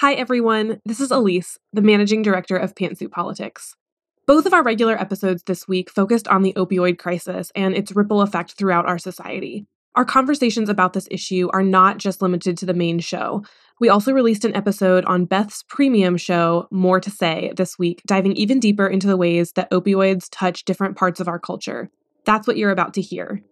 Hi, everyone. This is Elise, the managing director of Pantsuit Politics. Both of our regular episodes this week focused on the opioid crisis and its ripple effect throughout our society. Our conversations about this issue are not just limited to the main show. We also released an episode on Beth's premium show, More to Say, this week, diving even deeper into the ways that opioids touch different parts of our culture. That's what you're about to hear.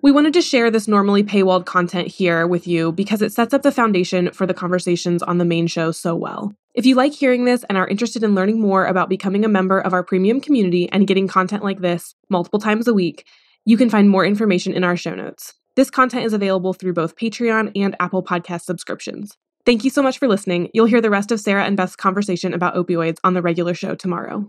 We wanted to share this normally paywalled content here with you because it sets up the foundation for the conversations on the main show so well. If you like hearing this and are interested in learning more about becoming a member of our premium community and getting content like this multiple times a week, you can find more information in our show notes. This content is available through both Patreon and Apple Podcast subscriptions. Thank you so much for listening. You'll hear the rest of Sarah and Beth's conversation about opioids on the regular show tomorrow.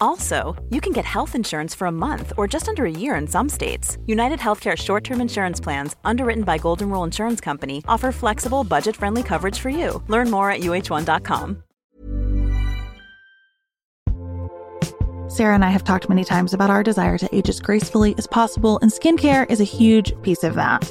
Also, you can get health insurance for a month or just under a year in some states. United Healthcare short term insurance plans, underwritten by Golden Rule Insurance Company, offer flexible, budget friendly coverage for you. Learn more at uh1.com. Sarah and I have talked many times about our desire to age as gracefully as possible, and skincare is a huge piece of that.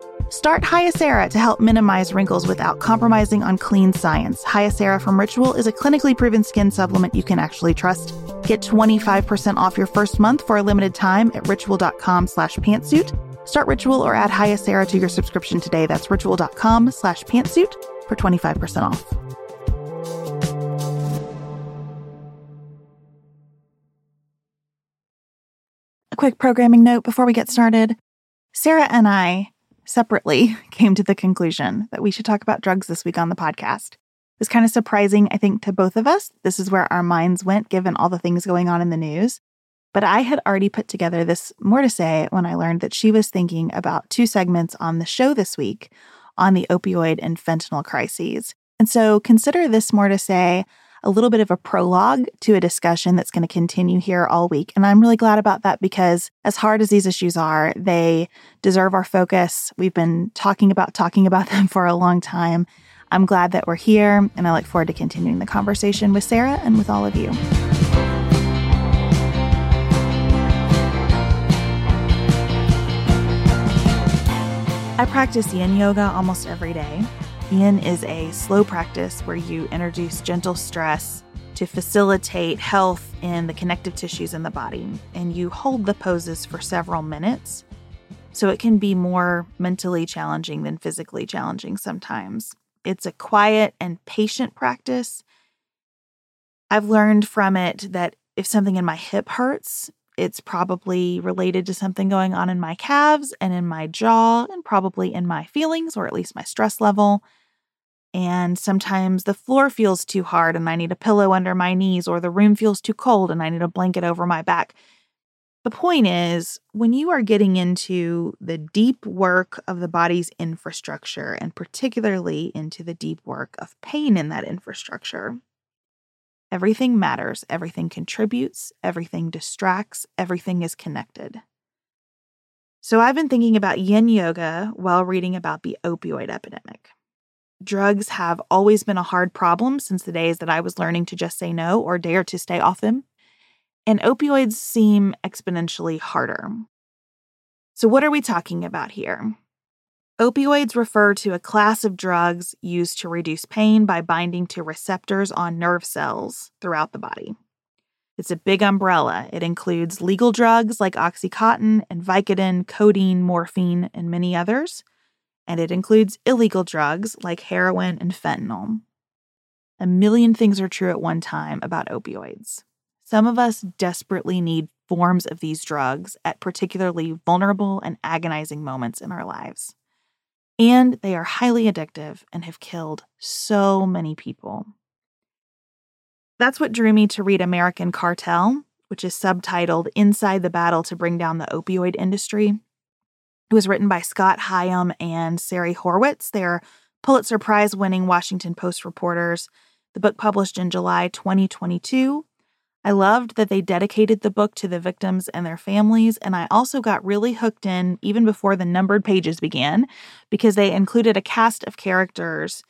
Start Hyacera to help minimize wrinkles without compromising on clean science. Hyacera from Ritual is a clinically proven skin supplement you can actually trust. Get 25% off your first month for a limited time at ritual.com slash pantsuit. Start Ritual or add Hyacera to your subscription today. That's ritual.com slash pantsuit for 25% off. A quick programming note before we get started. Sarah and I separately came to the conclusion that we should talk about drugs this week on the podcast. It was kind of surprising, I think, to both of us. This is where our minds went given all the things going on in the news. But I had already put together this more to say when I learned that she was thinking about two segments on the show this week on the opioid and fentanyl crises. And so consider this more to say a little bit of a prologue to a discussion that's going to continue here all week. And I'm really glad about that because, as hard as these issues are, they deserve our focus. We've been talking about talking about them for a long time. I'm glad that we're here, and I look forward to continuing the conversation with Sarah and with all of you. I practice yin yoga almost every day. Yin is a slow practice where you introduce gentle stress to facilitate health in the connective tissues in the body, and you hold the poses for several minutes. So it can be more mentally challenging than physically challenging sometimes. It's a quiet and patient practice. I've learned from it that if something in my hip hurts, it's probably related to something going on in my calves and in my jaw, and probably in my feelings or at least my stress level. And sometimes the floor feels too hard and I need a pillow under my knees, or the room feels too cold and I need a blanket over my back. The point is, when you are getting into the deep work of the body's infrastructure, and particularly into the deep work of pain in that infrastructure, everything matters, everything contributes, everything distracts, everything is connected. So I've been thinking about yin yoga while reading about the opioid epidemic. Drugs have always been a hard problem since the days that I was learning to just say no or dare to stay off them. And opioids seem exponentially harder. So, what are we talking about here? Opioids refer to a class of drugs used to reduce pain by binding to receptors on nerve cells throughout the body. It's a big umbrella. It includes legal drugs like Oxycontin and Vicodin, codeine, morphine, and many others. And it includes illegal drugs like heroin and fentanyl. A million things are true at one time about opioids. Some of us desperately need forms of these drugs at particularly vulnerable and agonizing moments in our lives. And they are highly addictive and have killed so many people. That's what drew me to read American Cartel, which is subtitled Inside the Battle to Bring Down the Opioid Industry. It was written by Scott Higham and Sari Horwitz. They're Pulitzer Prize winning Washington Post reporters. The book published in July 2022. I loved that they dedicated the book to the victims and their families, and I also got really hooked in even before the numbered pages began because they included a cast of characters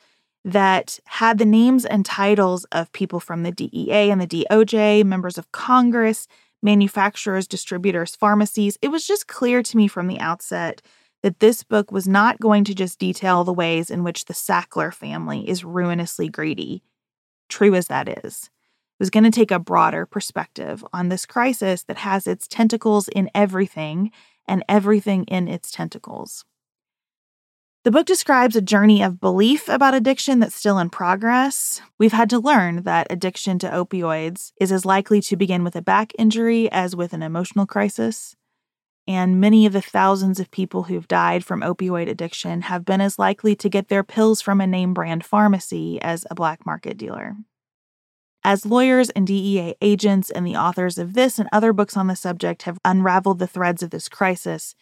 that had the names and titles of people from the DEA and the DOJ, members of Congress, manufacturers, distributors, pharmacies. It was just clear to me from the outset that this book was not going to just detail the ways in which the Sackler family is ruinously greedy, true as that is. It was going to take a broader perspective on this crisis that has its tentacles in everything and everything in its tentacles. The book describes a journey of belief about addiction that's still in progress. We've had to learn that addiction to opioids is as likely to begin with a back injury as with an emotional crisis. And many of the thousands of people who've died from opioid addiction have been as likely to get their pills from a name brand pharmacy as a black market dealer. As lawyers and DEA agents and the authors of this and other books on the subject have unraveled the threads of this crisis,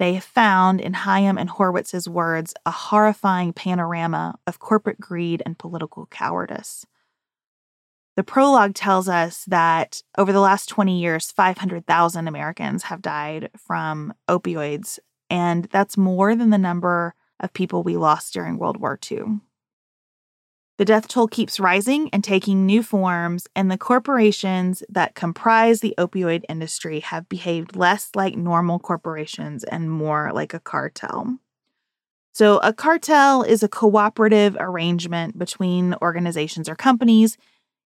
they found in Higham and Horwitz's words a horrifying panorama of corporate greed and political cowardice. The prologue tells us that over the last 20 years, 500,000 Americans have died from opioids, and that's more than the number of people we lost during World War II. The death toll keeps rising and taking new forms, and the corporations that comprise the opioid industry have behaved less like normal corporations and more like a cartel. So, a cartel is a cooperative arrangement between organizations or companies,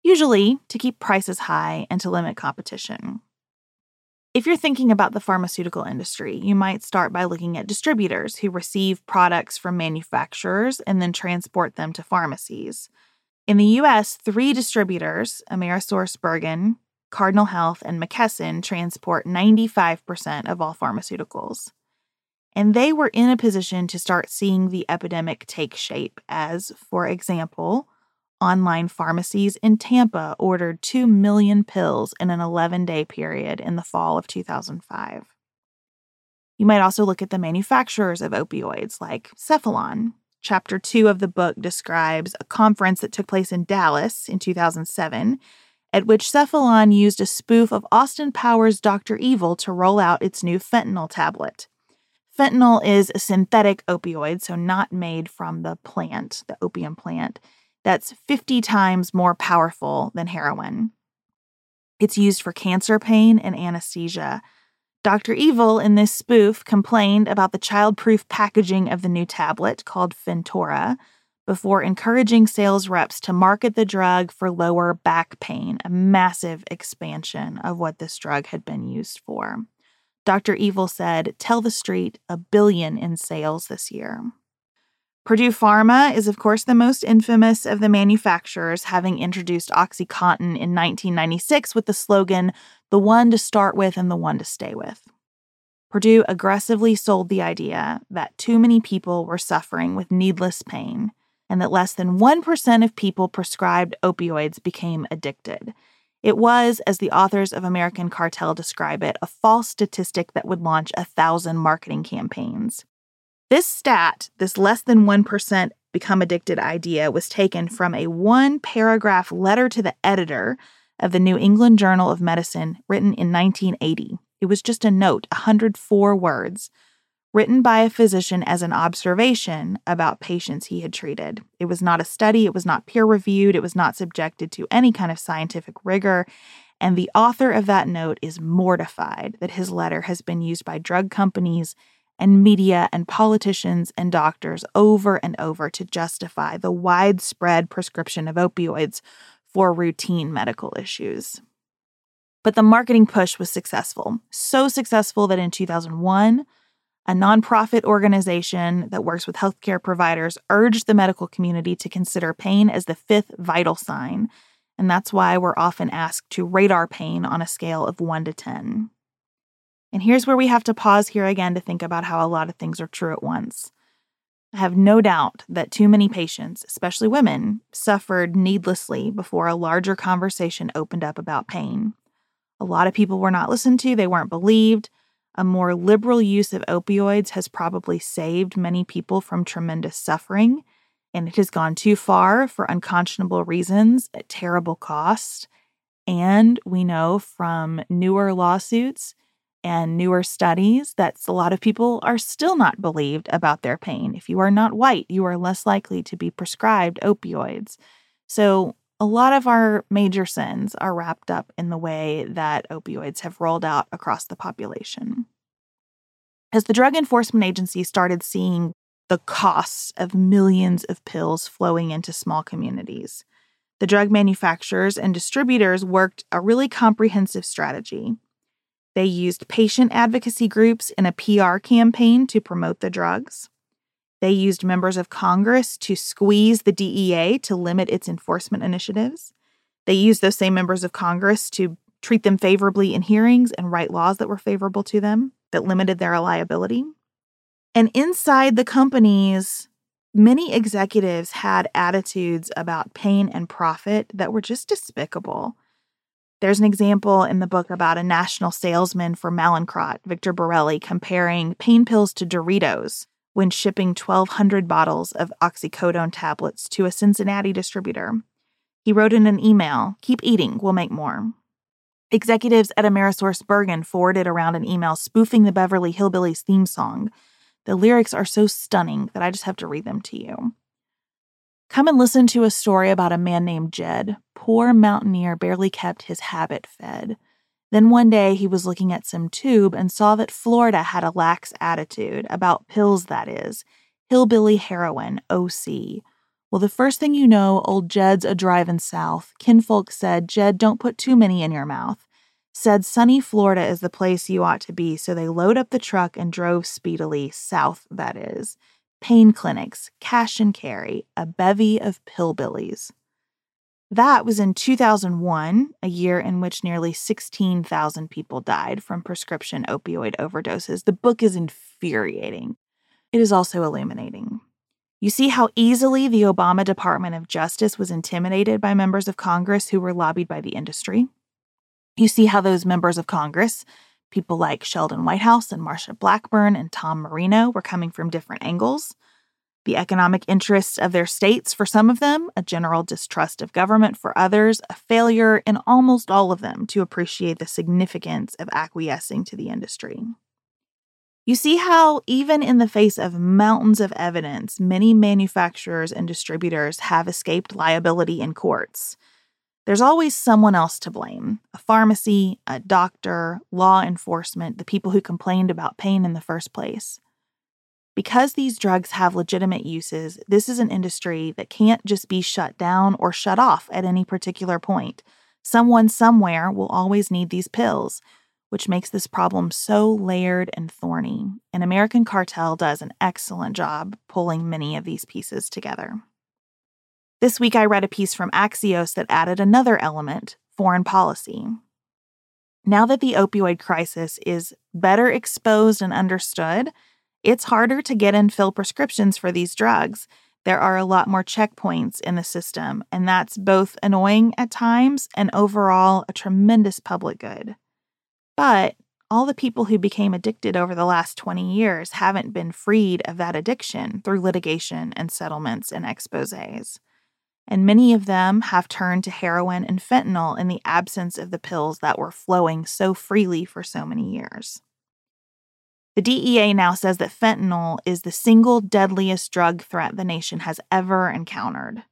usually to keep prices high and to limit competition. If you're thinking about the pharmaceutical industry, you might start by looking at distributors who receive products from manufacturers and then transport them to pharmacies. In the US, three distributors, AmerisourceBergen, Cardinal Health, and McKesson, transport 95% of all pharmaceuticals. And they were in a position to start seeing the epidemic take shape, as, for example, online pharmacies in Tampa ordered 2 million pills in an 11 day period in the fall of 2005. You might also look at the manufacturers of opioids like Cephalon. Chapter 2 of the book describes a conference that took place in Dallas in 2007, at which Cephalon used a spoof of Austin Powers' Dr. Evil to roll out its new fentanyl tablet. Fentanyl is a synthetic opioid, so not made from the plant, the opium plant that's 50 times more powerful than heroin. It's used for cancer pain and anesthesia. Dr. Evil in this spoof complained about the childproof packaging of the new tablet called Fentora before encouraging sales reps to market the drug for lower back pain, a massive expansion of what this drug had been used for. Dr. Evil said, Tell the street a billion in sales this year. Purdue Pharma is, of course, the most infamous of the manufacturers, having introduced Oxycontin in 1996 with the slogan, the one to start with and the one to stay with. Purdue aggressively sold the idea that too many people were suffering with needless pain and that less than 1% of people prescribed opioids became addicted. It was, as the authors of American Cartel describe it, a false statistic that would launch a thousand marketing campaigns. This stat, this less than 1% become addicted idea, was taken from a one paragraph letter to the editor of the New England Journal of Medicine written in 1980. It was just a note, 104 words, written by a physician as an observation about patients he had treated. It was not a study, it was not peer reviewed, it was not subjected to any kind of scientific rigor. And the author of that note is mortified that his letter has been used by drug companies and media and politicians and doctors over and over to justify the widespread prescription of opioids for routine medical issues. But the marketing push was successful, so successful that in 2001, a nonprofit organization that works with healthcare providers urged the medical community to consider pain as the fifth vital sign. And that's why we're often asked to rate our pain on a scale of 1 to 10. And here's where we have to pause here again to think about how a lot of things are true at once. I have no doubt that too many patients, especially women, suffered needlessly before a larger conversation opened up about pain. A lot of people were not listened to, they weren't believed. A more liberal use of opioids has probably saved many people from tremendous suffering, and it has gone too far for unconscionable reasons at terrible cost. And we know from newer lawsuits and newer studies that a lot of people are still not believed about their pain. If you are not white, you are less likely to be prescribed opioids. So, a lot of our major sins are wrapped up in the way that opioids have rolled out across the population. As the Drug Enforcement Agency started seeing the costs of millions of pills flowing into small communities, the drug manufacturers and distributors worked a really comprehensive strategy they used patient advocacy groups in a PR campaign to promote the drugs. They used members of Congress to squeeze the DEA to limit its enforcement initiatives. They used those same members of Congress to treat them favorably in hearings and write laws that were favorable to them that limited their liability. And inside the companies, many executives had attitudes about pain and profit that were just despicable. There's an example in the book about a national salesman for Mallinckrodt, Victor Borelli, comparing pain pills to Doritos when shipping 1,200 bottles of oxycodone tablets to a Cincinnati distributor. He wrote in an email Keep eating, we'll make more. Executives at AmerisourceBergen forwarded around an email spoofing the Beverly Hillbillies theme song. The lyrics are so stunning that I just have to read them to you. Come and listen to a story about a man named Jed. Poor mountaineer barely kept his habit fed. Then one day he was looking at some tube and saw that Florida had a lax attitude about pills, that is. Hillbilly heroin, OC. Well, the first thing you know, old Jed's a drivin' south. Kinfolk said, Jed, don't put too many in your mouth. Said sunny Florida is the place you ought to be, so they load up the truck and drove speedily, south, that is pain clinics, cash and carry, a bevy of pillbillies. That was in 2001, a year in which nearly 16,000 people died from prescription opioid overdoses. The book is infuriating. It is also illuminating. You see how easily the Obama Department of Justice was intimidated by members of Congress who were lobbied by the industry. You see how those members of Congress People like Sheldon Whitehouse and Marsha Blackburn and Tom Marino were coming from different angles. The economic interests of their states for some of them, a general distrust of government for others, a failure in almost all of them to appreciate the significance of acquiescing to the industry. You see how, even in the face of mountains of evidence, many manufacturers and distributors have escaped liability in courts. There's always someone else to blame a pharmacy, a doctor, law enforcement, the people who complained about pain in the first place. Because these drugs have legitimate uses, this is an industry that can't just be shut down or shut off at any particular point. Someone somewhere will always need these pills, which makes this problem so layered and thorny. An American cartel does an excellent job pulling many of these pieces together. This week, I read a piece from Axios that added another element foreign policy. Now that the opioid crisis is better exposed and understood, it's harder to get and fill prescriptions for these drugs. There are a lot more checkpoints in the system, and that's both annoying at times and overall a tremendous public good. But all the people who became addicted over the last 20 years haven't been freed of that addiction through litigation and settlements and exposes and many of them have turned to heroin and fentanyl in the absence of the pills that were flowing so freely for so many years. The DEA now says that fentanyl is the single deadliest drug threat the nation has ever encountered.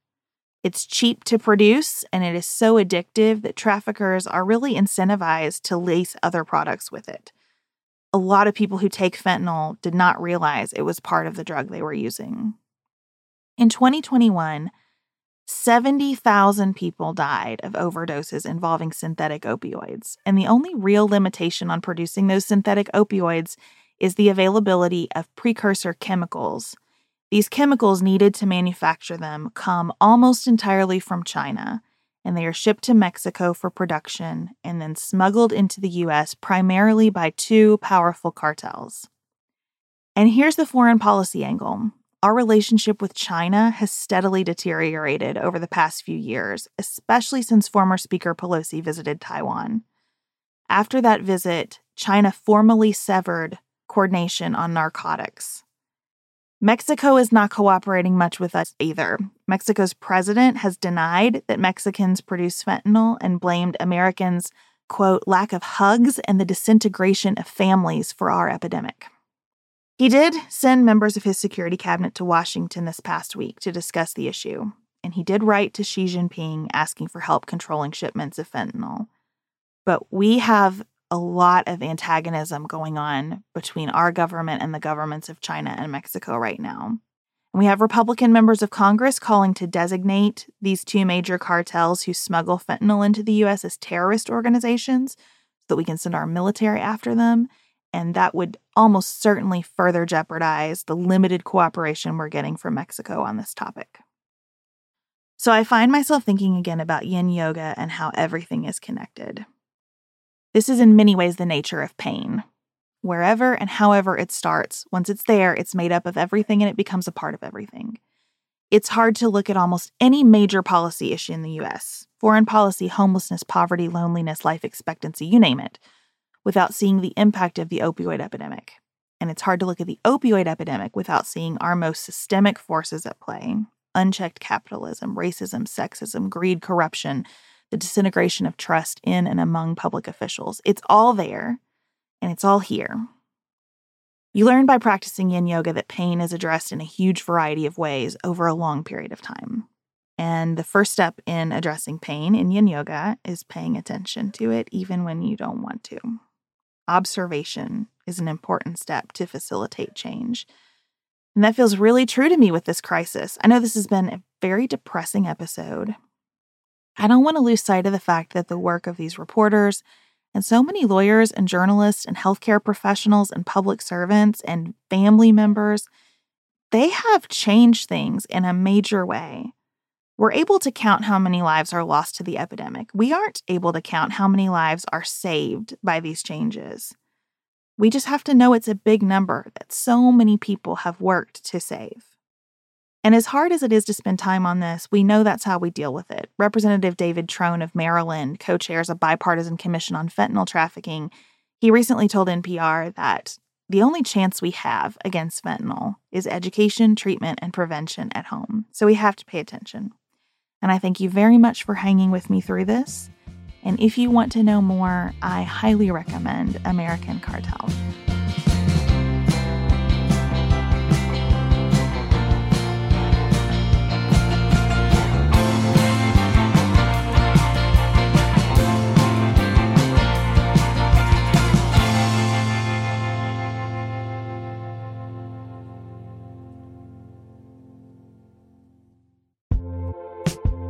It's cheap to produce and it is so addictive that traffickers are really incentivized to lace other products with it. a lot of people who take fentanyl did not realize it was part of the drug they were using. In 2021, 70,000 people died of overdoses involving synthetic opioids, and the only real limitation on producing those synthetic opioids is the availability of precursor chemicals. These chemicals needed to manufacture them come almost entirely from China, and they are shipped to Mexico for production and then smuggled into the US primarily by two powerful cartels. And here's the foreign policy angle our relationship with China has steadily deteriorated over the past few years, especially since former Speaker Pelosi visited Taiwan. After that visit, China formally severed coordination on narcotics. Mexico is not cooperating much with us either. Mexico's president has denied that Mexicans produce fentanyl and blamed Americans' quote, lack of hugs and the disintegration of families for our epidemic. He did send members of his security cabinet to Washington this past week to discuss the issue, and he did write to Xi Jinping asking for help controlling shipments of fentanyl. But we have a lot of antagonism going on between our government and the governments of China and Mexico right now. And we have Republican members of Congress calling to designate these two major cartels who smuggle fentanyl into the U.S. as terrorist organizations so that we can send our military after them and that would almost certainly further jeopardize the limited cooperation we're getting from Mexico on this topic. So I find myself thinking again about yin yoga and how everything is connected. This is in many ways the nature of pain. Wherever and however it starts, once it's there, it's made up of everything and it becomes a part of everything. It's hard to look at almost any major policy issue in the US foreign policy, homelessness, poverty, loneliness, life expectancy, you name it without seeing the impact of the opioid epidemic. And it's hard to look at the opioid epidemic without seeing our most systemic forces at play unchecked capitalism, racism, sexism, greed, corruption, the disintegration of trust in and among public officials. It's all there, and it's all here. You learn by practicing yin yoga that pain is addressed in a huge variety of ways over a long period of time. And the first step in addressing pain in yin yoga is paying attention to it, even when you don't want to observation is an important step to facilitate change. And that feels really true to me with this crisis. I know this has been a very depressing episode. I don't want to lose sight of the fact that the work of these reporters and so many lawyers and journalists and healthcare professionals and public servants and family members, they have changed things in a major way. We're able to count how many lives are lost to the epidemic. We aren't able to count how many lives are saved by these changes. We just have to know it's a big number that so many people have worked to save. And as hard as it is to spend time on this, we know that's how we deal with it. Representative David Trone of Maryland co chairs a bipartisan commission on fentanyl trafficking. He recently told NPR that the only chance we have against fentanyl is education, treatment, and prevention at home. So we have to pay attention. And I thank you very much for hanging with me through this. And if you want to know more, I highly recommend American Cartel.